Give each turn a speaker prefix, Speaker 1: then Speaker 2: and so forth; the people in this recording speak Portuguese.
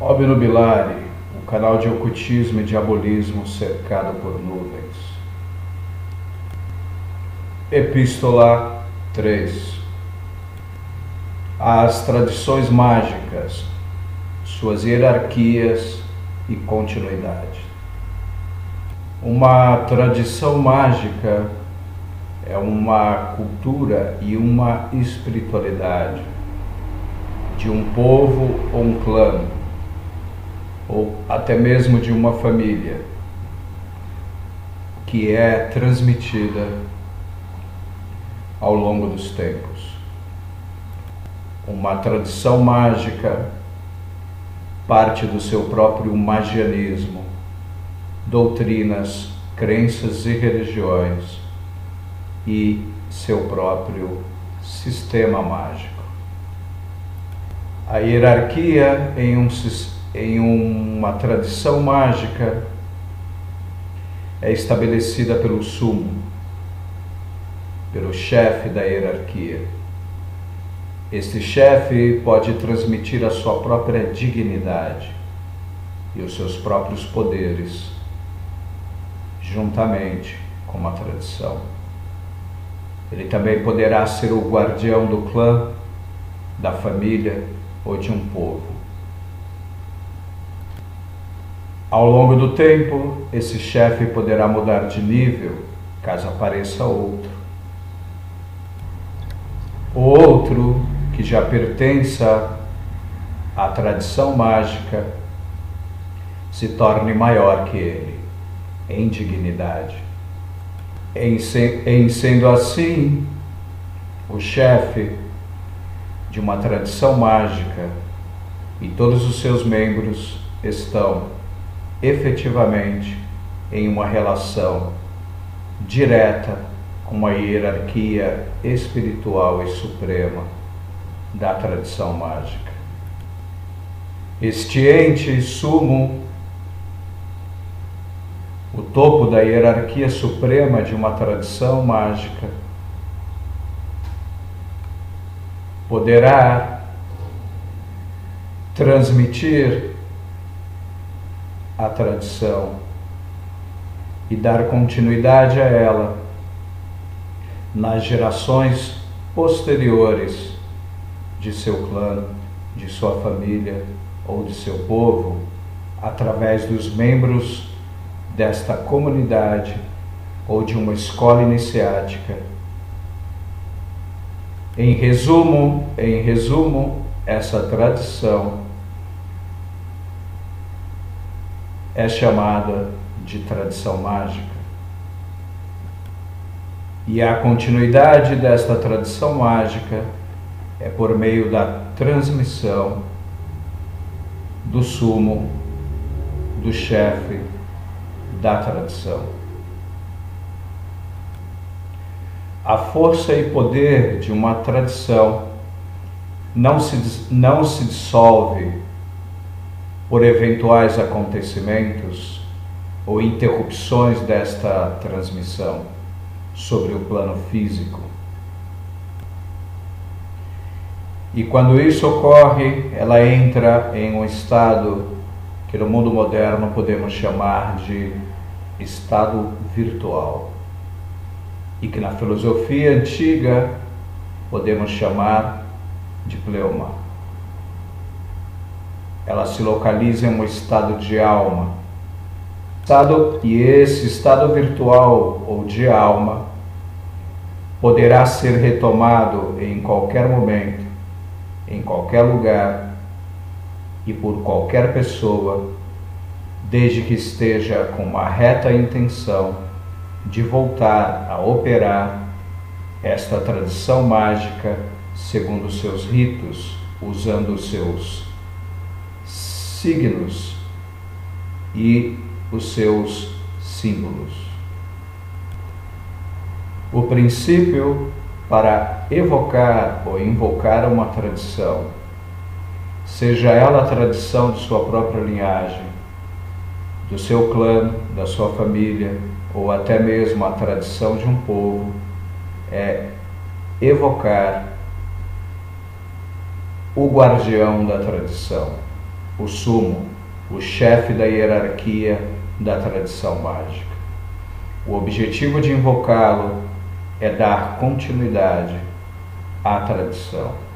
Speaker 1: Obnubilare, o canal de ocultismo e diabolismo cercado por nuvens. Epístola 3 As tradições mágicas, suas hierarquias e continuidade. Uma tradição mágica é uma cultura e uma espiritualidade de um povo ou um clã, ou até mesmo de uma família, que é transmitida ao longo dos tempos. Uma tradição mágica parte do seu próprio magianismo, doutrinas, crenças e religiões e seu próprio sistema mágico. A hierarquia em, um, em uma tradição mágica é estabelecida pelo sumo, pelo chefe da hierarquia. Este chefe pode transmitir a sua própria dignidade e os seus próprios poderes, juntamente com a tradição. Ele também poderá ser o guardião do clã, da família ou de um povo. Ao longo do tempo, esse chefe poderá mudar de nível caso apareça outro. O outro, que já pertença à tradição mágica, se torne maior que ele em dignidade. Em, se, em sendo assim, o chefe de uma tradição mágica e todos os seus membros estão efetivamente em uma relação direta com a hierarquia espiritual e suprema da tradição mágica. Este ente sumo o topo da hierarquia suprema de uma tradição mágica, poderá transmitir a tradição e dar continuidade a ela nas gerações posteriores de seu clã, de sua família ou de seu povo, através dos membros desta comunidade ou de uma escola iniciática. Em resumo, em resumo, essa tradição é chamada de tradição mágica. E a continuidade desta tradição mágica é por meio da transmissão do sumo, do chefe da tradição. A força e poder de uma tradição não se, não se dissolve por eventuais acontecimentos ou interrupções desta transmissão sobre o plano físico. E quando isso ocorre, ela entra em um estado que no mundo moderno podemos chamar de estado virtual e que na filosofia antiga podemos chamar de pleoma. Ela se localiza em um estado de alma. Estado, e esse estado virtual ou de alma poderá ser retomado em qualquer momento, em qualquer lugar e por qualquer pessoa, desde que esteja com uma reta intenção de voltar a operar esta tradição mágica segundo seus ritos, usando os seus signos e os seus símbolos. O princípio para evocar ou invocar uma tradição seja ela a tradição de sua própria linhagem, do seu clã, da sua família, ou até mesmo a tradição de um povo, é evocar o guardião da tradição, o sumo, o chefe da hierarquia da tradição mágica. O objetivo de invocá-lo é dar continuidade à tradição.